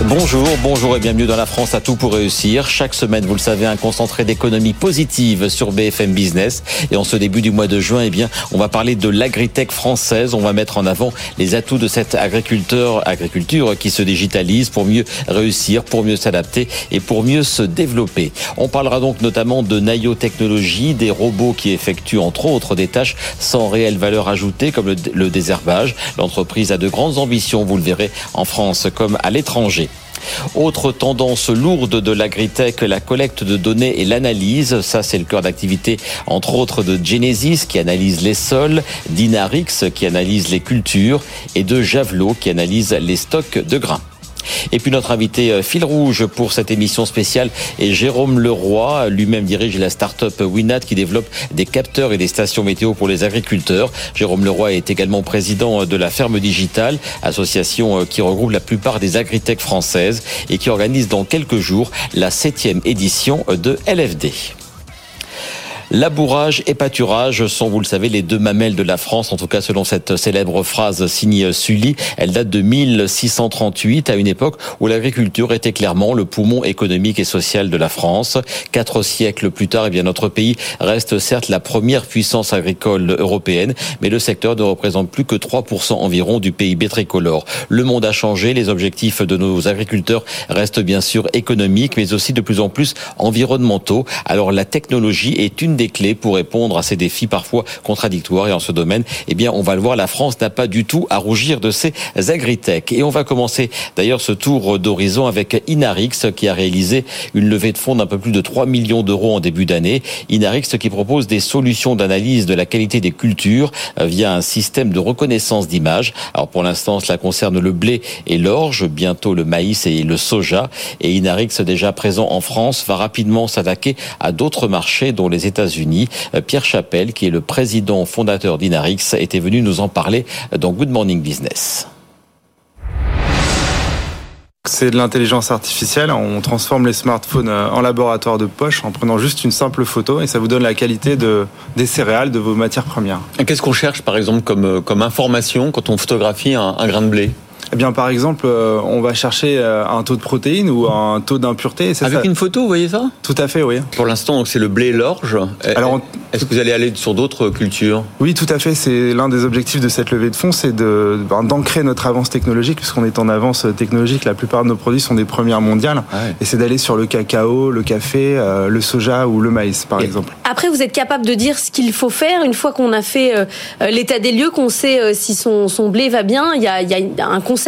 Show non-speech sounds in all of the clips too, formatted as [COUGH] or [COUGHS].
Bonjour, bonjour et bienvenue dans la France à tout pour réussir. Chaque semaine, vous le savez, un concentré d'économie positive sur BFM Business. Et en ce début du mois de juin, eh bien, on va parler de l'agritech française. On va mettre en avant les atouts de cette agriculteur, agriculture qui se digitalise pour mieux réussir, pour mieux s'adapter et pour mieux se développer. On parlera donc notamment de Nayo Technologies, des robots qui effectuent entre autres des tâches sans réelle valeur ajoutée comme le, le désherbage. L'entreprise a de grandes ambitions, vous le verrez, en France comme à l'étranger. Autre tendance lourde de l'agritech, la collecte de données et l'analyse. Ça, c'est le cœur d'activité, entre autres, de Genesis, qui analyse les sols, d'Inarix, qui analyse les cultures, et de Javelot, qui analyse les stocks de grains. Et puis notre invité euh, fil rouge pour cette émission spéciale est Jérôme Leroy. Lui-même dirige la start-up Winat qui développe des capteurs et des stations météo pour les agriculteurs. Jérôme Leroy est également président de la Ferme Digitale, association euh, qui regroupe la plupart des agritech françaises et qui organise dans quelques jours la septième édition de LFD. Labourage et pâturage sont, vous le savez, les deux mamelles de la France, en tout cas selon cette célèbre phrase signée Sully. Elle date de 1638, à une époque où l'agriculture était clairement le poumon économique et social de la France. Quatre siècles plus tard, eh bien, notre pays reste certes la première puissance agricole européenne, mais le secteur ne représente plus que 3% environ du PIB tricolore. Le monde a changé, les objectifs de nos agriculteurs restent bien sûr économiques, mais aussi de plus en plus environnementaux. Alors la technologie est une des clés pour répondre à ces défis parfois contradictoires. Et en ce domaine, eh bien, on va le voir, la France n'a pas du tout à rougir de ses agritech. Et on va commencer d'ailleurs ce tour d'horizon avec Inarix qui a réalisé une levée de fonds d'un peu plus de 3 millions d'euros en début d'année. Inarix qui propose des solutions d'analyse de la qualité des cultures euh, via un système de reconnaissance d'images. Alors pour l'instant, cela concerne le blé et l'orge, bientôt le maïs et le soja. Et Inarix, déjà présent en France, va rapidement s'attaquer à d'autres marchés dont les États-Unis unis euh, Pierre Chapelle, qui est le président fondateur d'Inarix, était venu nous en parler dans Good Morning Business. C'est de l'intelligence artificielle. On transforme les smartphones euh, en laboratoire de poche en prenant juste une simple photo et ça vous donne la qualité de, des céréales, de vos matières premières. Qu'est-ce qu'on cherche par exemple comme, euh, comme information quand on photographie un, un grain de blé? Eh bien, par exemple, euh, on va chercher euh, un taux de protéines ou un taux d'impureté. Avec une photo, vous voyez ça? Tout à fait, oui. Pour l'instant, c'est le blé l'orge. Alors, est-ce que vous allez aller sur d'autres cultures? Oui, tout à fait. C'est l'un des objectifs de cette levée de fonds, c'est ben, d'ancrer notre avance technologique, puisqu'on est en avance technologique. La plupart de nos produits sont des premières mondiales. Ah et c'est d'aller sur le cacao, le café, euh, le soja ou le maïs, par exemple. Après, vous êtes capable de dire ce qu'il faut faire une fois qu'on a fait l'état des lieux, qu'on sait si son, son blé va bien. Il y a, il y a un conseil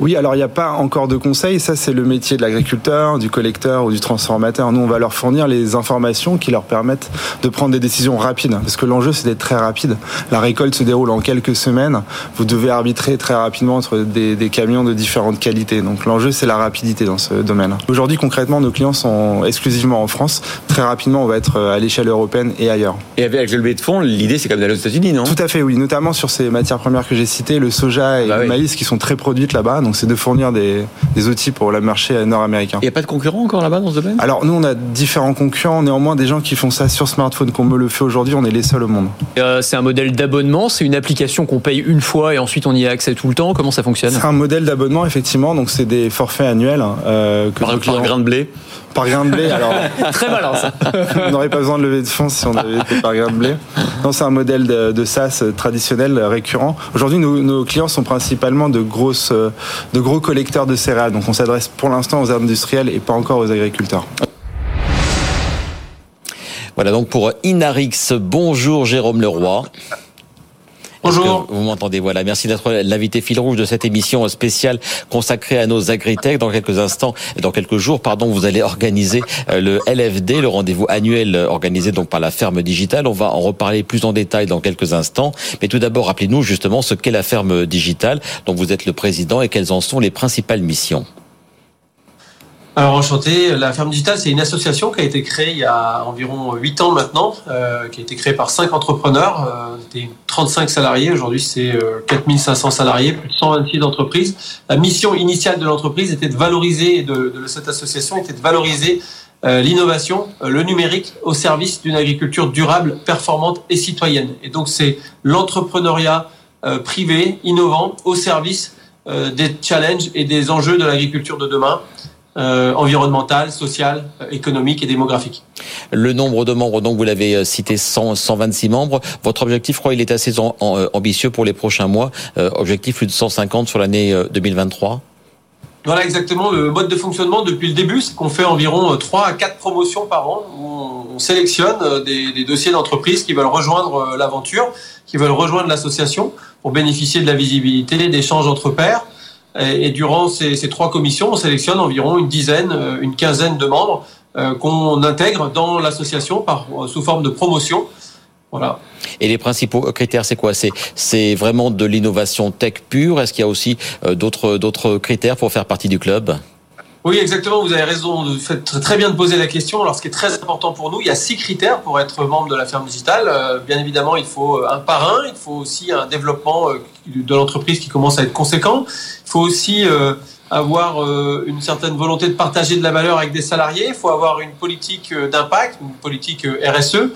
oui, alors il n'y a pas encore de conseils. Ça, c'est le métier de l'agriculteur, du collecteur ou du transformateur. Nous, on va leur fournir les informations qui leur permettent de prendre des décisions rapides. Parce que l'enjeu, c'est d'être très rapide. La récolte se déroule en quelques semaines. Vous devez arbitrer très rapidement entre des, des camions de différentes qualités. Donc l'enjeu, c'est la rapidité dans ce domaine. Aujourd'hui, concrètement, nos clients sont exclusivement en France. Très rapidement, on va être à l'échelle européenne et ailleurs. Et avec le levée de fonds, l'idée, c'est comme d'aller aux États-Unis, non? Tout à fait, oui. Notamment sur ces matières premières que j'ai citées, le soja et bah le maïs, qui sont très produites là-bas. Donc c'est de fournir des, outils pour le marché nord-américain. Il n'y a pas de concurrents encore là-bas dans ce domaine? Alors nous on a différents concurrents, néanmoins des gens qui font ça sur smartphone comme me le fait aujourd'hui, on est les seuls au monde. Euh, c'est un modèle d'abonnement, c'est une application qu'on paye une fois et ensuite on y a accès tout le temps. Comment ça fonctionne? C'est un modèle d'abonnement effectivement, donc c'est des forfaits annuels. Euh, que par, par grain de blé par grain de blé, alors. [LAUGHS] Très malin, ça. on n'aurait pas besoin de lever de fonds si on avait été par grain de blé. Non, c'est un modèle de, SaaS traditionnel, récurrent. Aujourd'hui, nos, clients sont principalement de, grosses, de gros collecteurs de céréales. Donc, on s'adresse pour l'instant aux industriels et pas encore aux agriculteurs. Voilà donc pour Inarix. Bonjour Jérôme Leroy. Bonjour. Vous m'entendez, voilà. Merci d'être l'invité fil rouge de cette émission spéciale consacrée à nos agritech. Dans quelques instants, dans quelques jours, pardon, vous allez organiser euh, le LFD, le rendez-vous annuel euh, organisé donc par la ferme digitale. On va en reparler plus en détail dans quelques instants. Mais tout d'abord, rappelez-nous justement ce qu'est la ferme digitale dont vous êtes le président et quelles en sont les principales missions. Alors enchanté, la ferme digitale c'est une association qui a été créée il y a environ 8 ans maintenant, euh, qui a été créée par 5 entrepreneurs, euh, c'était 35 salariés, aujourd'hui c'est euh, 4500 salariés, plus de 126 entreprises. La mission initiale de l'entreprise était de valoriser, de, de cette association était de valoriser euh, l'innovation, euh, le numérique au service d'une agriculture durable, performante et citoyenne. Et donc c'est l'entrepreneuriat privé, innovant, au service des challenges et des enjeux de l'agriculture de demain euh, environnementale, sociale, euh, économique et démographique. Le nombre de membres, donc vous l'avez euh, cité, 100, 126 membres. Votre objectif, je crois, il est assez euh, ambitieux pour les prochains mois. objectif plus de 150 sur l'année 2023. Voilà exactement le mode de fonctionnement depuis le début, c'est qu'on fait environ 3 à 4 promotions par an où on sélectionne des, des dossiers d'entreprises qui veulent rejoindre l'aventure, qui veulent rejoindre l'association pour bénéficier de la visibilité, d'échanges entre pairs. Et, durant ces, trois commissions, on sélectionne environ une dizaine, euh, une quinzaine de membres euh, qu'on intègre dans l'association par sous forme de promotion. Voilà. Et les principaux critères, c'est quoi? C'est vraiment de l'innovation tech pure? Est-ce qu'il y a aussi euh, d'autres critères pour faire partie du club? Oui, exactement. Vous avez raison. Vous faites très bien de poser la question. Alors, ce qui est très important pour nous, il y a six critères pour être membre de la ferme digitale. Euh, bien évidemment, il faut un parrain. Il faut aussi un développement euh, de l'entreprise qui commence à être conséquent. Il faut aussi euh, avoir une certaine volonté de partager de la valeur avec des salariés. Il faut avoir une politique d'impact, une politique RSE.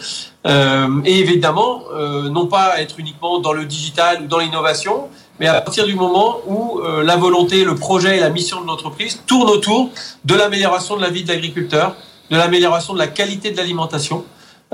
et évidemment, non pas être uniquement dans le digital ou dans l'innovation, mais à partir du moment où euh, la volonté, le projet et la mission de l'entreprise tournent autour de l'amélioration de la vie de l'agriculteur, de l'amélioration de la qualité de l'alimentation.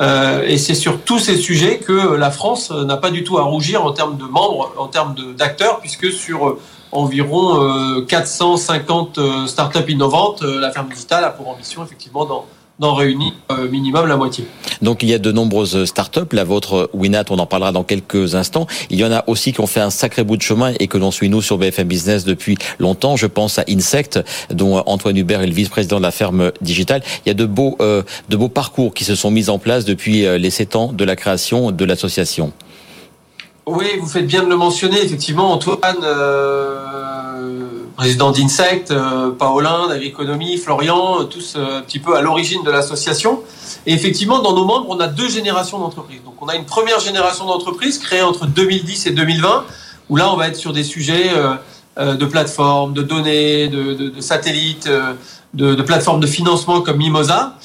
Euh, et c'est sur tous ces sujets que la France n'a pas du tout à rougir en termes de membres, en termes d'acteurs, puisque sur euh, environ 450 startups innovantes, la ferme digitale a pour ambition effectivement dans d'en réunir euh, minimum la moitié. Donc il y a de nombreuses startups, la vôtre Winat, on en parlera dans quelques instants. Il y en a aussi qui ont fait un sacré bout de chemin et que l'on suit nous sur BFM Business depuis longtemps. Je pense à Insect, dont Antoine Hubert est le vice-président de la ferme digitale. Il y a de beaux, euh, de beaux parcours qui se sont mis en place depuis euh, les sept ans de la création de l'association. Oui, vous faites bien de le mentionner. Effectivement, Antoine, président d'Insect, euh, Paolin d'Agriconomie, Florian, tous euh, un petit peu à l'origine de l'association. Et effectivement, dans nos membres, on a deux générations d'entreprises. Donc on a une première génération d'entreprises créée entre 2010 et 2020, où là on va être sur des sujets euh, de plateformes, de données, de, satellites, de, plateformes de financement comme Mimosa.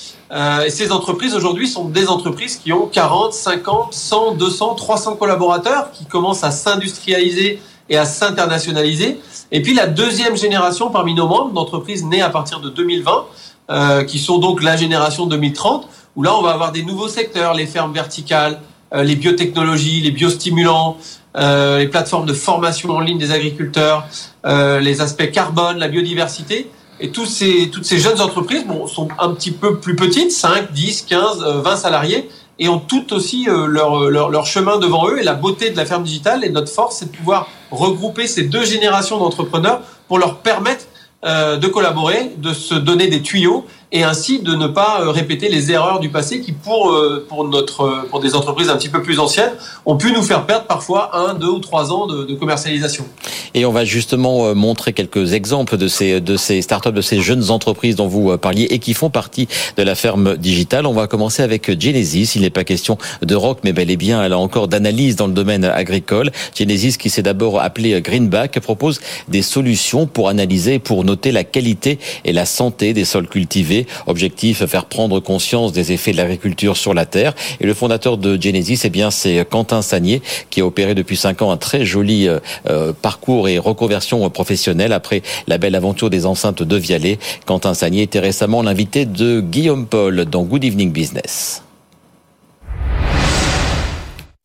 et ces entreprises aujourd'hui sont des entreprises qui ont 40, 50, 100, 200, 300 collaborateurs, qui commencent à s'industrialiser et à s'internationaliser. Et puis la deuxième génération parmi nos membres d'entreprises nées à partir de 2020, euh, qui sont donc la génération 2030, où là on va avoir des nouveaux secteurs, les fermes verticales, euh, les biotechnologies, les biostimulants, euh, les plateformes de formation en ligne des agriculteurs, euh, les aspects carbone, la biodiversité. Et tous ces, toutes ces jeunes entreprises bon, sont un petit peu plus petites, 5, 10, 15, 20 salariés, et ont toutes aussi euh, leur, leur, leur, chemin devant eux. Et la beauté de la ferme digitale et notre force, c'est de pouvoir regrouper ces deux générations d'entrepreneurs pour leur permettre euh, de collaborer, de se donner des tuyaux et ainsi de ne pas euh, répéter les erreurs du passé qui, pour, euh, pour, notre, euh, pour des entreprises un petit peu plus anciennes, ont pu nous faire perdre parfois un, deux ou trois ans de, commercialisation. Et on va justement montrer quelques exemples de ces, de ces startups, de ces jeunes entreprises dont vous parliez et qui font partie de la ferme digitale. On va commencer avec Genesis. Il n'est pas question de rock, mais bel et bien, là encore, d'analyse dans le domaine agricole. Genesis, qui s'est d'abord appelé Greenback, propose des solutions pour analyser, pour noter la qualité et la santé des sols cultivés Objectif, faire prendre conscience des effets de l'agriculture sur la terre. Et le fondateur de Genesis, eh bien, c'est Quentin Sagnier, qui a opéré depuis cinq ans un très joli euh, euh, parcours et reconversion professionnelle après la belle aventure des enceintes de Vialet. Quentin Sagnier était récemment l'invité de Guillaume Paul dans Good Evening Business.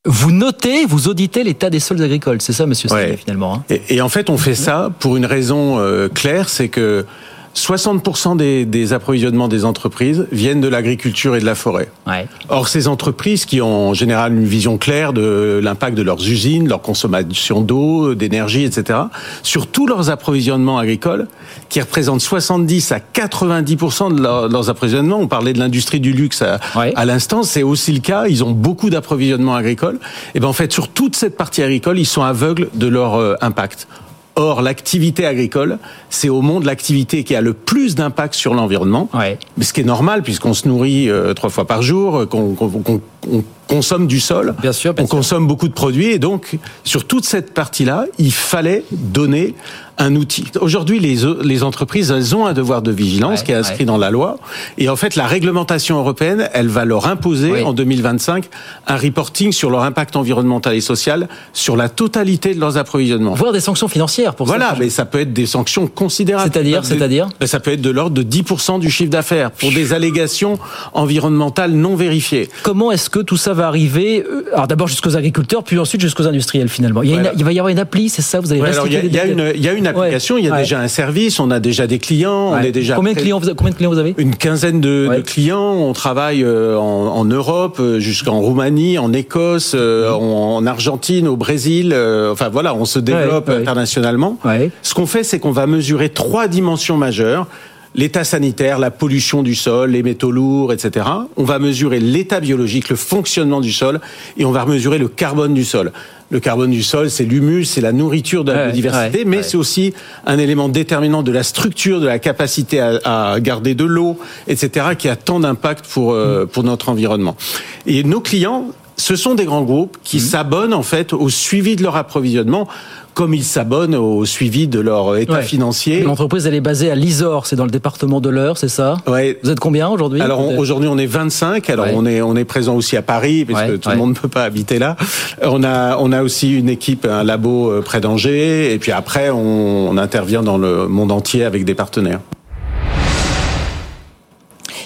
Vous notez, vous auditez l'état des sols agricoles, c'est ça, Monsieur Sagnier, finalement. Hein? Et, en fait, on fait ça pour une raison euh, claire, c'est que 60% des, des, approvisionnements des entreprises viennent de l'agriculture et de la forêt. Ouais. Or, ces entreprises qui ont en général une vision claire de l'impact de leurs usines, leur consommation d'eau, d'énergie, etc., sur tous leurs approvisionnements agricoles, qui représentent 70 à 90% de, leurs approvisionnements, on parlait de l'industrie du luxe à, ouais. à l'instant, c'est aussi le cas, ils ont beaucoup d'approvisionnements agricoles, et ben en fait, sur toute cette partie agricole, ils sont aveugles de leur euh, impact. Or, l'activité agricole, c'est au monde l'activité qui a le plus d'impact sur l'environnement. Ouais. Mais ce qui est normal, puisqu'on se nourrit euh, trois fois par jour, qu'on qu qu consomme du sol, bien sûr, bien on sûr. consomme beaucoup de produits, et donc, sur toute cette partie-là, il fallait donner un outil. Aujourd'hui, les, les entreprises, elles ont un devoir de vigilance ouais, qui est inscrit ouais. dans la loi. Et en fait, la réglementation européenne, elle va leur imposer oui. en 2025 un reporting sur leur impact environnemental et social sur la totalité de leurs approvisionnements. Voire des sanctions financières pour voilà, ça. mais ça peut être des sanctions considérables. C'est-à-dire, c'est-à-dire Ça peut être de l'ordre de 10% du chiffre d'affaires pour des allégations environnementales non vérifiées. Comment est-ce que tout ça va arriver Alors d'abord jusqu'aux agriculteurs, puis ensuite jusqu'aux industriels finalement. Il, y a voilà. une, il, va y avoir une appli, c'est ça Vous allez ouais, alors il y, a, il y a une, il y a une application, ouais. il y a ouais. déjà un service, on a déjà des clients, on est déjà combien de clients vous, combien de clients vous avez Une quinzaine de, de clients. On travaille euh, en, en Europe, euh, jusqu'en Roumanie, en Écosse, euh, Mmh. en, en, Argentine, au Brésil. euh, enfin voilà, on se développe internationalement. Ce qu'on fait, c'est qu'on va mesurer trois dimensions majeures l'état sanitaire, la pollution du sol, les métaux lourds, etc. On va mesurer l'état biologique, le fonctionnement du sol, et on va mesurer le carbone du sol. Le carbone du sol, c'est l'humus, c'est la nourriture de la ouais, biodiversité, ouais, mais ouais. c'est aussi un élément déterminant de la structure, de la capacité à, à garder de l'eau, etc., qui a tant d'impact pour, euh, pour notre environnement. Et nos clients, ce sont des grands groupes qui mmh. s'abonnent en fait au suivi de leur approvisionnement comme ils s'abonnent au suivi de leur état ouais. financier. L'entreprise, elle est basée à Lisor, c'est dans le département de l'Eure, c'est ça? Ouais. Vous êtes combien aujourd'hui Alors aujourd'hui, on est 25. Alors ouais. on est on est présent aussi à Paris parce que tout le monde ne peut pas habiter là. On a on a aussi une équipe, un labo euh, près d'Angers, et puis après on, on intervient dans le monde entier avec des partenaires.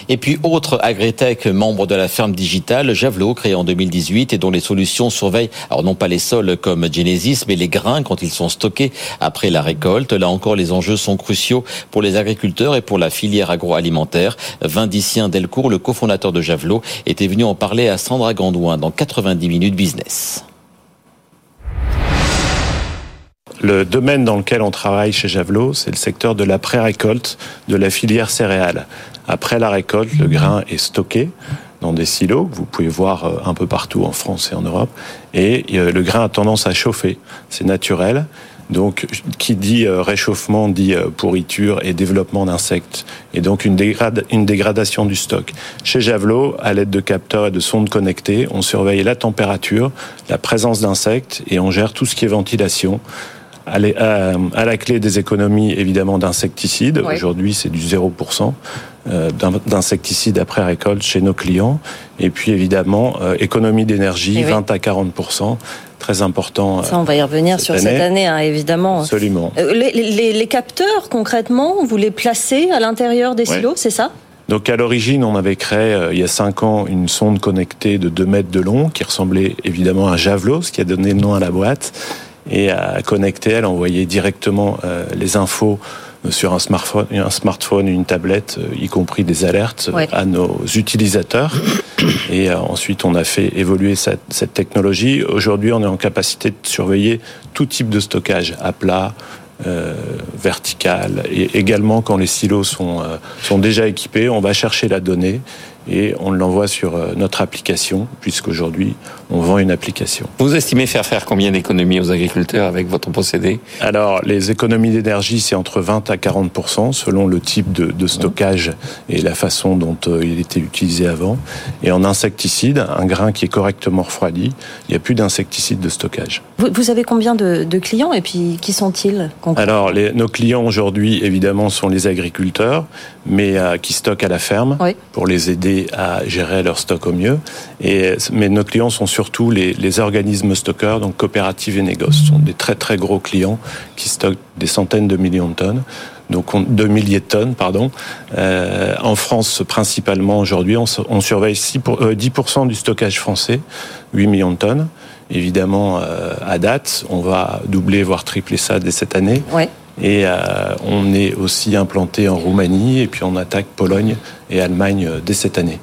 Et puis, autre agritech membre de la ferme digitale, Javelot, créé en 2018 et dont les solutions surveillent, alors non pas les sols comme Genesis, mais les grains quand ils sont stockés après la récolte. Là encore, les enjeux sont cruciaux pour les agriculteurs et pour la filière agroalimentaire. Vindicien Delcourt, le cofondateur de Javelot, était venu en parler à Sandra Gandouin dans 90 minutes business. Le domaine dans lequel on travaille chez Javelot, c'est le secteur de la pré-récolte de la filière céréale. Après la récolte, le grain est stocké dans des silos que vous pouvez voir un peu partout en France et en Europe. Et le grain a tendance à chauffer. C'est naturel. Donc, qui dit réchauffement dit pourriture et développement d'insectes, et donc une, dégradation du stock. Chez Javelot, à l'aide de capteurs et de sondes connectées, on surveille la température, la présence d'insectes, et on gère tout ce qui est ventilation, à, la clé des économies évidemment d'insecticides. Aujourd'hui, c'est du 0% d'insecticides après récolte chez nos clients. Et puis évidemment, euh, économie d'énergie, 20 à 40%. Très important. Ça, on va y revenir cette sur année. cette année, hein, évidemment. Absolument. Euh, les, les, les, capteurs, concrètement, vous les placez à l'intérieur des silos, c'est ça? Donc à l'origine, on avait créé euh, il y a cinq ans une sonde connectée de 2 mètres de long qui ressemblait évidemment à un javelot, ce qui a donné le nom à la boîte. Et à connecter, elle envoyait directement euh, les infos sur un smartphone, un smartphone, une tablette, euh, y compris des alertes Ouais. à nos utilisateurs. [COUGHS] Et euh, ensuite, on a fait évoluer cette, cette technologie. Aujourd'hui, on est en capacité de surveiller tout type de stockage à plat, euh, vertical, et également quand les silos sont, euh, sont déjà équipés, on va chercher la donnée et on l'envoie sur euh, notre application, puisqu'aujourd'hui, on vend une application. Vous estimez faire faire combien d'économies aux agriculteurs avec votre procédé? Alors, les économies d'énergie, c'est entre 20 à 40% selon le type de, de stockage et la façon dont euh, il était utilisé avant. Et en insecticide, un grain qui est correctement refroidi, il n'y a plus d'insecticide de stockage. vous, vous avez combien de, de clients et puis qui sont-ils Alors, les, nos clients aujourd'hui, évidemment, sont les agriculteurs, mais euh, qui stockent à la ferme Oui. pour les à gérer leur stock au mieux. Et, mais nos clients sont surtout les, organismes stockeurs, donc coopératives et négoces. Ce sont des très très gros clients qui stockent des centaines de millions de tonnes. Donc on- de milliers de tonnes, pardon. Euh, en France, principalement aujourd'hui, on, su- on surveille 6 pour- euh, 10% du stockage français, 8 millions de tonnes. Évidemment, euh, à date, on va doubler, voire tripler ça dès cette année. Ouais. Et on est aussi implanté en Roumanie et puis on attaque Pologne et Allemagne dès cette année.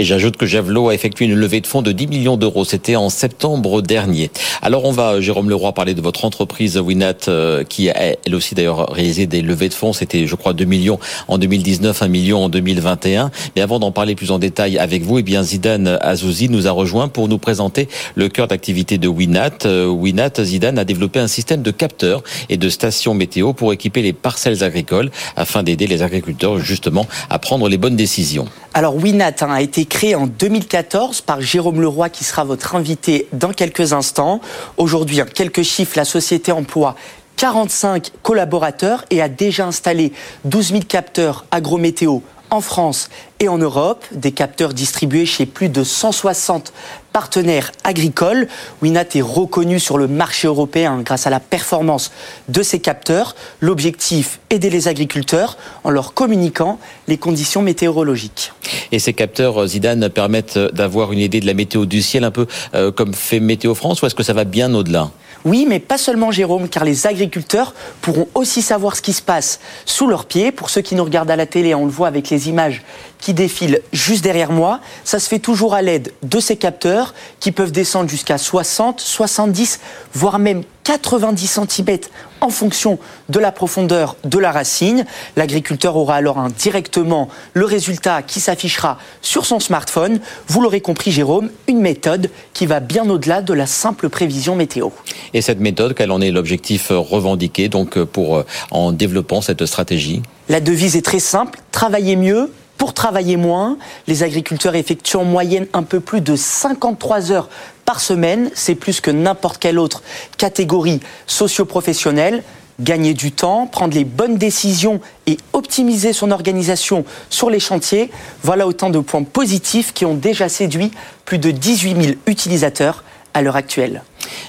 Et j'ajoute que Javelot a effectué une levée de fonds de 10 millions d'euros. C'était en septembre dernier. Alors on va, Jérôme Leroy, parler de votre entreprise Winat, euh, qui a elle aussi d'ailleurs réalisé des levées de fonds. C'était, je crois, 2 millions en 2019, 1 million en 2021. Mais avant d'en parler plus en détail avec vous, eh bien Zidane Azouzi nous a rejoint pour nous présenter le cœur d'activité de Winat. Euh, Winat, Zidane a développé un système de capteurs et de stations météo pour équiper les parcelles agricoles afin d'aider les agriculteurs justement à prendre les bonnes décisions. Alors Winat hein, a été créé en 2014 par Jérôme Leroy qui sera votre invité dans quelques instants. Aujourd'hui, quelques chiffres, la société emploie 45 collaborateurs et a déjà installé 12 000 capteurs agrométéo en France et en Europe, des capteurs distribués chez plus de 160 partenaires agricoles. Winat est reconnu sur le marché européen grâce à la performance de ces capteurs. L'objectif, aider les agriculteurs en leur communiquant les conditions météorologiques. Et ces capteurs, Zidane, permettent d'avoir une idée de la météo du ciel, un peu euh, comme fait Météo France, ou est-ce que ça va bien au-delà? Oui, mais pas seulement Jérôme, car les agriculteurs pourront aussi savoir ce qui se passe sous leurs pieds. Pour ceux qui nous regardent à la télé, on le voit avec les images qui défilent juste derrière moi. Ça se fait toujours à l'aide de ces capteurs qui peuvent descendre jusqu'à 60, 70, voire même 90 cm en fonction de la profondeur de la racine. L'agriculteur aura alors directement le résultat qui s'affichera sur son smartphone. Vous l'aurez compris, Jérôme, une méthode qui va bien au-delà de la simple prévision météo. Et cette méthode, quel en est l'objectif revendiqué donc pour en développant cette stratégie? La devise est très simple travailler mieux pour travailler moins, les agriculteurs effectuent en moyenne un peu plus de 53 heures par semaine. C'est plus que n'importe quelle autre catégorie socio-professionnelle. Gagner du temps, prendre les bonnes décisions et optimiser son organisation sur les chantiers, voilà autant de points positifs qui ont déjà séduit plus de 18 000 utilisateurs à l'heure actuelle.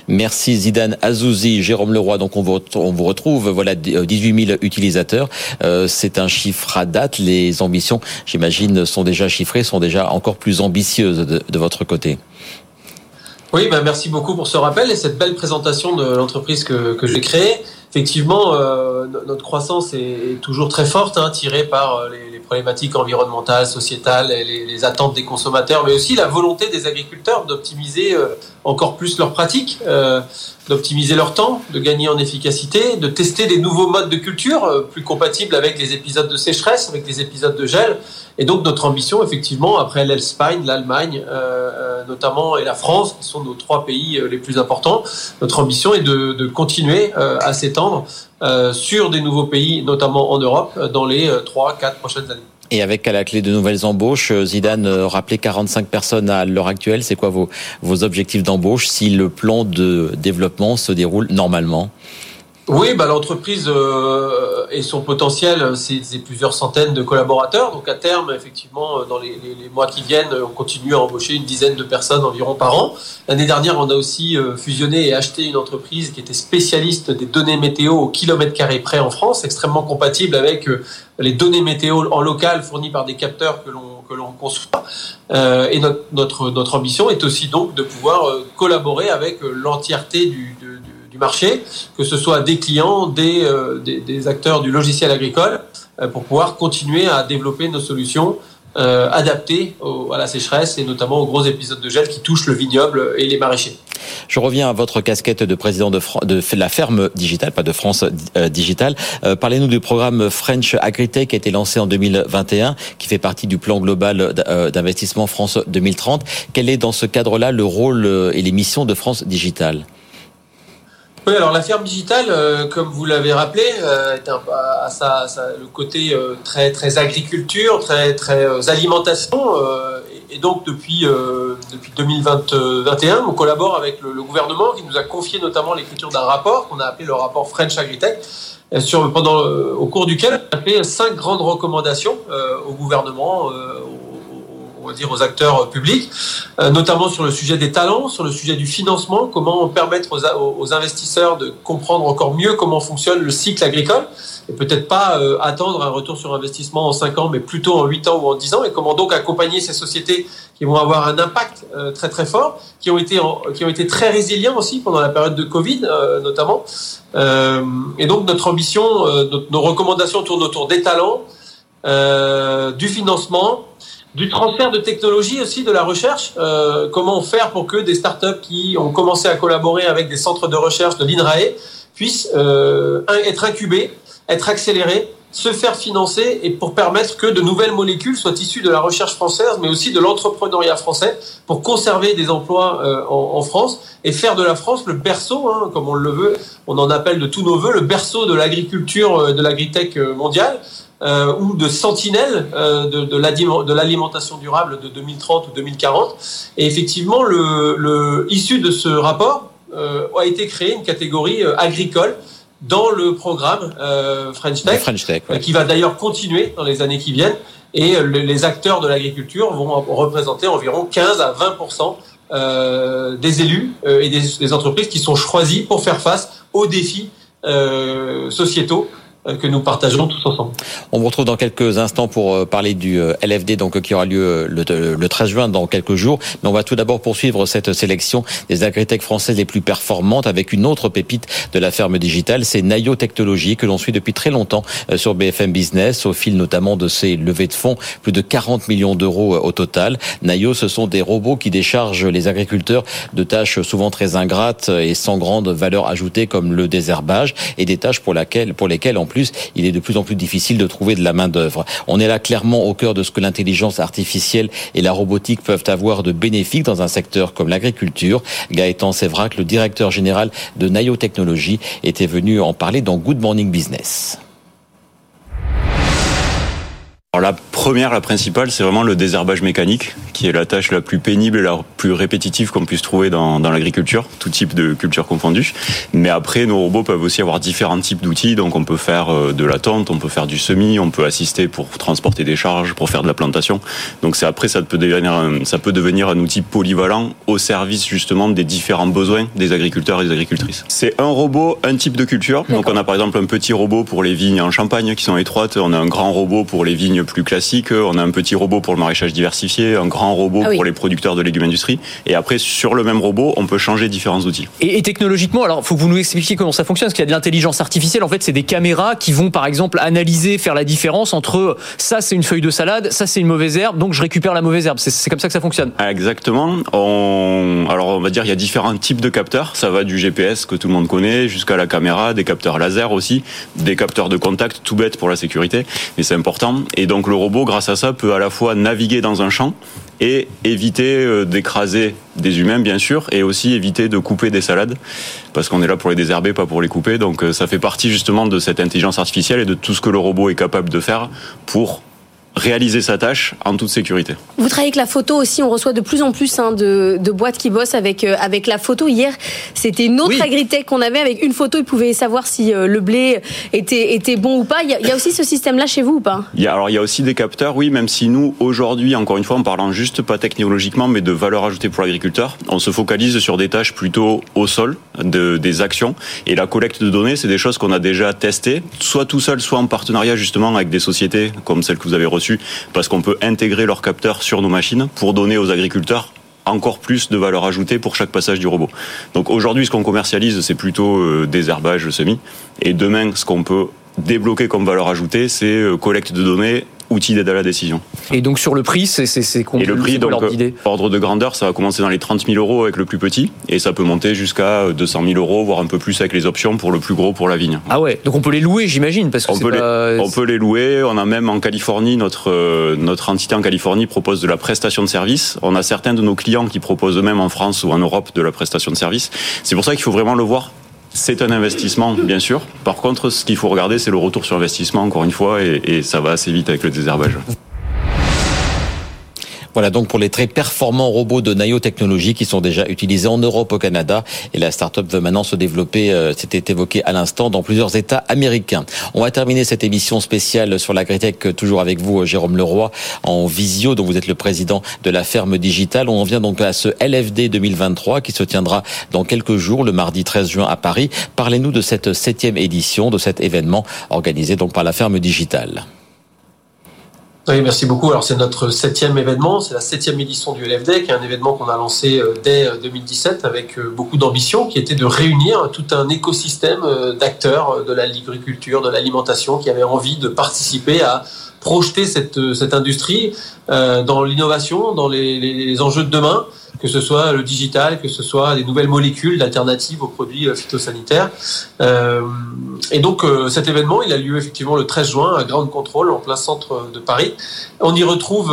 Merci Zidane Azouzi, Jérôme Leroy. Donc on vous, retrouve, voilà 18 000 utilisateurs. Euh, c'est un chiffre à date. Les ambitions, j'imagine, sont déjà chiffrées, sont déjà encore plus ambitieuses de, votre côté. Oui, ben merci beaucoup pour ce rappel et cette belle présentation de l'entreprise que, que j'ai créée effectivement, euh, notre croissance est, toujours très forte, hein, tirée par euh, les, problématiques environnementales, sociétales, et les, attentes des consommateurs, mais aussi la volonté des agriculteurs d'optimiser euh, encore plus leurs pratiques, d'optimiser leur temps, de gagner en efficacité, de tester des nouveaux modes de culture plus compatibles avec les épisodes de sécheresse, avec les épisodes de gel. Et donc notre ambition, effectivement, après l'Espagne, l'Allemagne euh, notamment et la France, qui sont nos trois pays euh, les plus importants, notre ambition est de, continuer euh, à s'étendre sur des nouveaux pays, notamment en Europe, dans les trois, quatre prochaines années. Et avec à la clé de nouvelles embauches, Zidane, rappelez 45 personnes à l'heure actuelle. C'est quoi vos objectifs d'embauche si le plan de développement se déroule normalement? Oui, bah, l'entreprise euh, et son potentiel, c'est plusieurs centaines de collaborateurs. Donc à terme, effectivement, dans les, mois qui viennent, on continue à embaucher une dizaine de personnes environ par an. L'année dernière, on a aussi euh, fusionné et acheté une entreprise qui était spécialiste des données météo au kilomètre carré près en France, extrêmement compatible avec euh, les données météo en local fournies par des capteurs que l'on que l'on conçoit. et notre, notre, notre ambition est aussi donc de pouvoir collaborer avec l'entièreté du du marché, que ce soit des clients, euh, des, des, acteurs du logiciel agricole, euh, pour pouvoir continuer à développer nos solutions euh, adaptées à la sécheresse et notamment aux gros épisodes de gel qui touchent le vignoble et les maraîchers. Je reviens à votre casquette de président de, la ferme digitale, pas de France digitale. Parlez-nous du programme French AgriTech qui a été lancé en 2021, qui fait partie du plan global d'investissement France 2030. Quel est dans ce cadre-là le rôle et les missions de France Digitale? Oui, alors la ferme digitale, euh, comme vous l'avez rappelé, euh, le côté euh, très très agriculture, très très alimentation, et, donc depuis depuis 2021, on collabore avec le, gouvernement qui nous a confié notamment l'écriture d'un rapport qu'on a appelé le rapport French Agritech, sur pendant au cours duquel on a fait cinq grandes recommandations au gouvernement, dire aux acteurs publics, notamment sur le sujet des talents, sur le sujet du financement, comment permettre aux, investisseurs de comprendre encore mieux comment fonctionne le cycle agricole et peut-être pas attendre un retour sur investissement en 5 ans, mais plutôt en 8 ans ou en 10 ans, et comment donc accompagner ces sociétés qui vont avoir un impact très très fort, qui ont été qui ont été très résilients aussi pendant la période de Covid notamment. et donc notre ambition, nos recommandations tournent autour des talents, euh, du financement, du transfert de technologie aussi, de la recherche. Euh, comment faire pour que des startups qui ont commencé à collaborer avec des centres de recherche de l'INRAE puissent euh, être incubées, être accélérées, se faire financer et pour permettre que de nouvelles molécules soient issues de la recherche française, mais aussi de l'entrepreneuriat français, pour conserver des emplois euh, en, en, France et faire de la France le berceau, hein, comme on le veut, on en appelle de tous nos voeux, le berceau de l'agriculture, euh, de l'agritech mondiale euh, ou de sentinelle euh, de, de l'alimentation durable de 2030 ou 2040. Et effectivement, le, le issu de ce rapport euh, a été créé une catégorie euh, agricole dans le programme euh, French Tech, French Tech qui va d'ailleurs continuer dans les années qui viennent. Et les acteurs de l'agriculture vont représenter environ 15 à 20 euh, des élus et des, des, entreprises qui sont choisis pour faire face aux défis euh, sociétaux euh, que nous partageons tous ensemble. On vous retrouve dans quelques instants pour euh, parler du euh, LFD donc qui aura lieu le, 13 juin dans quelques jours. Mais on va tout d'abord poursuivre cette sélection des agritech françaises les plus performantes avec une autre pépite de la ferme digitale, c'est Nayo Technologies que l'on suit depuis très longtemps sur BFM Business au fil notamment de ses levées de fonds, plus de 40 millions d'euros au total. Nayo, ce sont des robots qui déchargent les agriculteurs de tâches souvent très ingrates et sans grande valeur ajoutée comme le désherbage et des tâches pour, laquelle, pour lesquelles en plus, il est de plus en plus difficile de trouver de la main-d'œuvre. On est là clairement au cœur de ce que l'intelligence artificielle et la robotique peuvent avoir de bénéfiques dans un secteur comme l'agriculture. Gaëtan Sévrac, le directeur général de Nayo Technologies, était venu en parler dans Good Morning Business. Alors la première, la principale, c'est vraiment le désherbage mécanique, qui est la tâche la plus pénible et la plus répétitive qu'on puisse trouver dans, dans l'agriculture, tout type de culture confondue. Mais après, nos robots peuvent aussi avoir différents types d'outils, donc on peut faire euh, de la tente, on peut faire du semis, on peut assister pour transporter des charges, pour faire de la plantation. Donc c'est après, ça peut devenir, un, ça peut devenir un outil polyvalent au service justement des différents besoins des agriculteurs et des agricultrices. C'est un robot, un type de culture. Donc on a par exemple un petit robot pour les vignes en Champagne qui sont étroites, on a un grand robot pour les vignes plus classiques. On a un petit robot pour le maraîchage diversifié, un grand robot ah pour les producteurs de légumes industrie. Et après, sur le même robot, on peut changer différents outils. Et, technologiquement, alors, faut que vous nous expliquiez comment ça fonctionne, parce qu'il y a de l'intelligence artificielle. En fait, c'est des caméras qui vont, par exemple, analyser, faire la différence entre ça, c'est une feuille de salade, ça, c'est une mauvaise herbe, donc je récupère la mauvaise herbe. C'est comme ça que ça fonctionne. Exactement. On... Alors, on va dire, il y a différents types de capteurs. Ça va du GPS que tout le monde connaît jusqu'à la caméra, des capteurs laser aussi, des capteurs de contact, tout bête pour la sécurité, mais c'est important. Et donc le robot, grâce à ça, peut à la fois naviguer dans un champ et éviter euh, d'écraser des humains, bien sûr, et aussi éviter de couper des salades, parce qu'on est là pour les désherber, pas pour les couper. Donc euh, ça fait partie justement de cette intelligence artificielle et de tout ce que le robot est capable de faire pour réaliser sa tâche en toute sécurité. Vous travaillez avec la photo aussi, on reçoit de plus en plus hein, de, de, boîtes qui bossent avec, euh, avec la photo. Hier, c'était une autre agritech qu'on avait avec une photo, ils pouvaient savoir si euh, le blé était, était bon ou pas. Il y, a, il y a aussi ce système-là chez vous ou pas? Il y a, Alors il y a aussi des capteurs, oui, même si nous, aujourd'hui, encore une fois, en parlant juste pas technologiquement, mais de valeur ajoutée pour l'agriculteur, on se focalise sur des tâches plutôt au sol, de, des actions. Et la collecte de données, c'est des choses qu'on a déjà testées, soit tout seul, soit en partenariat justement avec des sociétés comme celle que vous avez reçue parce qu'on peut intégrer leurs capteurs sur nos machines pour donner aux agriculteurs encore plus de valeur ajoutée pour chaque passage du robot. Donc aujourd'hui, ce qu'on commercialise, c'est plutôt euh, des herbages semi. Et demain, ce qu'on peut débloquer comme valeur ajoutée, c'est euh, collecte de données outil d'aide à la décision. Et donc sur le prix, c'est combien Et le prix, donc, ordre de grandeur, ça va commencer dans les 30 000 euros avec le plus petit, et ça peut monter jusqu'à 200 000 euros, voire un peu plus avec les options pour le plus gros pour la vigne. Ah ouais, donc on peut les louer, j'imagine, parce que on peut, les, on peut les louer. On a même en Californie notre euh, notre entité en Californie propose de la prestation de service. On a certains de nos clients qui proposent eux-mêmes en France ou en Europe de la prestation de service. C'est pour ça qu'il faut vraiment le voir c'est un investissement, bien sûr. Par contre, ce qu'il faut regarder, c'est le retour sur investissement, encore une fois, et, ça va assez vite avec le désherbage. Voilà donc pour les très performants robots de Nayo Technologies qui sont déjà utilisés en Europe, au Canada. Et la start-up veut maintenant se développer, euh, c'était évoqué à l'instant, dans plusieurs États américains. On va terminer cette émission spéciale sur l'agritech, toujours avec vous, Jérôme Leroy, en visio, dont vous êtes le président de la ferme digitale. On en vient donc à ce LFD 2023 qui se tiendra dans quelques jours, le mardi 13 juin à Paris. Parlez-nous de cette septième édition, de cet événement organisé donc par la ferme digitale. Merci beaucoup. Alors c'est notre septième événement, c'est la septième édition du LFD, qui est un événement qu'on a lancé euh, dès 2017 euh, avec euh, beaucoup d'ambition, qui était de réunir tout un écosystème d'acteurs de l'agriculture, de l'alimentation, qui avaient envie de participer à projeter cette, industrie dans l'innovation, dans les enjeux de demain que ce soit le digital, que ce soit des nouvelles molécules d'alternatives aux produits euh, phytosanitaires. Euh, et donc euh, cet événement, il a lieu effectivement le 13 juin à Ground Control, en plein centre de Paris. On y retrouve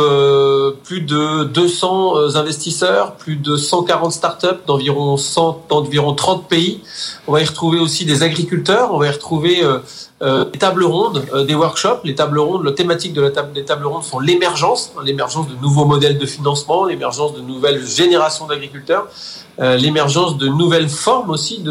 plus de 200 investisseurs, plus de 140 startups d'environ 100, d'environ 30 pays. On va y retrouver aussi des agriculteurs, on va y retrouver les tables rondes, des workshops, les tables rondes, la thématique de la des tables rondes sont l'émergence, l'émergence de nouveaux modèles de financement, l'émergence de nouvelles générations d'agriculteurs, euh, l'émergence de nouvelles formes aussi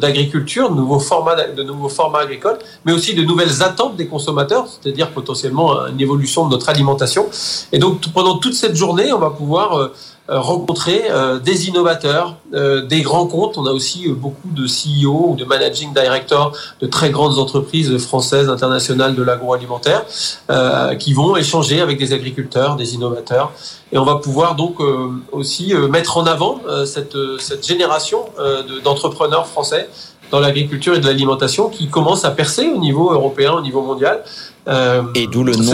d'agriculture, de, nouveaux formats, de nouveaux formats agricoles, mais aussi de nouvelles attentes des consommateurs, c'est-à-dire potentiellement une évolution de notre alimentation. Et donc pendant toute cette journée, on va pouvoir euh, rencontrer euh, des innovateurs, euh, des grands comptes. On a aussi beaucoup de CEO ou de managing directors de très grandes entreprises françaises, internationales de l'agroalimentaire, qui vont échanger avec des agriculteurs, des innovateurs. Et on va pouvoir donc aussi mettre en avant cette, cette génération d'entrepreneurs français dans l'agriculture et de l'alimentation qui commence à percer au niveau européen, au niveau mondial. Euh, et d'où le nom,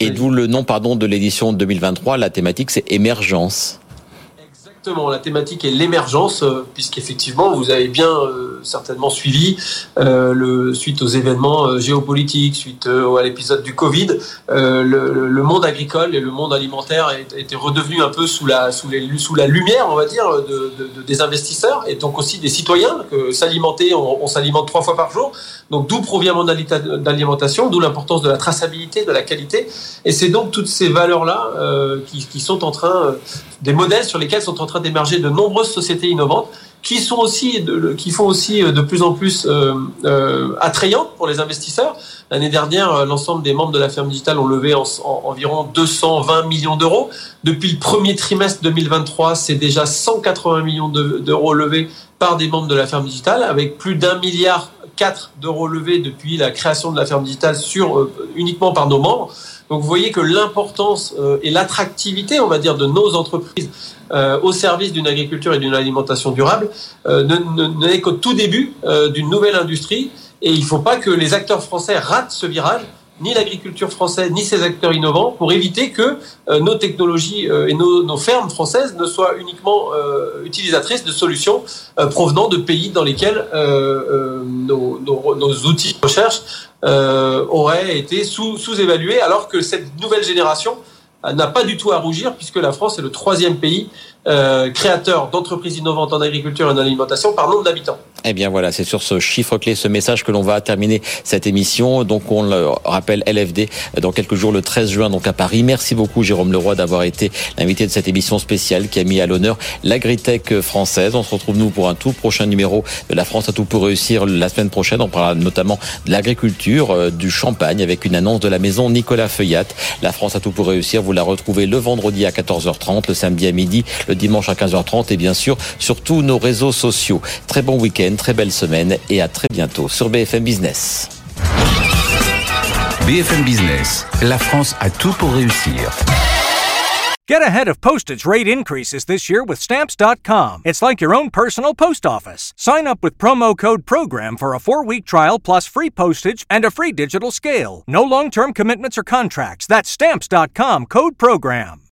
et d'où le nom, pardon, de l'édition 2023. La thématique, c'est émergence. Exactement, la thématique est l'émergence, euh, puisqu'effectivement, vous avez bien euh, certainement suivi, euh, suite aux événements géopolitiques, suite à l'épisode du Covid, le, monde agricole et le monde alimentaire étaient redevenus un peu sous la, sous, la lumière, on va dire, de, des investisseurs et donc aussi des citoyens, que s'alimenter, on, s'alimente trois fois par jour. Donc d'où provient mon alimentation, d'où l'importance de la traçabilité, de la qualité. Et c'est donc toutes ces valeurs-là qui, sont en train, des modèles sur lesquels sont en train d'émerger de nombreuses sociétés innovantes qui sont aussi de, qui font aussi euh, de plus en plus euh, euh, attrayantes pour les investisseurs. L'année dernière, euh, l'ensemble des membres de la ferme digitale ont levé en, environ 220 millions d'euros. Depuis le premier trimestre 2023, c'est déjà 180 millions d'euros levés par des membres de la ferme digitale, avec plus d'un milliard 4 d'euros levés depuis la création de la ferme digitale sur uniquement par nos membres. Donc vous voyez que l'importance et l'attractivité, on va dire, de nos entreprises euh, au service d'une agriculture et d'une alimentation durable euh, n'est qu'au tout début euh, d'une nouvelle industrie. Et il ne faut pas que les acteurs français ratent ce virage ni l'agriculture française, ni ses acteurs innovants, pour éviter que nos technologies et nos, fermes françaises ne soient uniquement utilisatrices de solutions provenant de pays dans lesquels nos, outils de recherche auraient été sous-évalués, alors que cette nouvelle génération n'a pas du tout à rougir puisque la France est le troisième pays euh, créateur d'entreprises innovantes en agriculture et en alimentation par nombre d'habitants. Eh bien voilà, c'est sur ce chiffre clé, ce message que l'on va terminer cette émission. Donc on le rappelle LFD dans quelques jours le 13 juin donc à Paris. Merci beaucoup Jérôme Leroy d'avoir été l'invité de cette émission spéciale qui a mis à l'honneur l'agritech française. On se retrouve nous pour un tout prochain numéro de La France à tout pour réussir la semaine prochaine. On parlera notamment de l'agriculture, euh, du champagne avec une annonce de la maison Nicolas Feuillat. La France à tout pour réussir, vous la retrouvez le vendredi à 14h30, le samedi à midi, dimanche à 15h30 et bien sûr sur tous nos réseaux sociaux. Très bon week-end, très belle semaine et à très bientôt sur BFM Business. BFM Business, la France a tout pour réussir. Get ahead of postage rate increases this year with stamps.com. It's like your own personal post office. Sign up with promo code PROGRAM for a four week trial plus free postage and a free digital scale. No long term commitments or contracts. That's stamps.com code PROGRAM.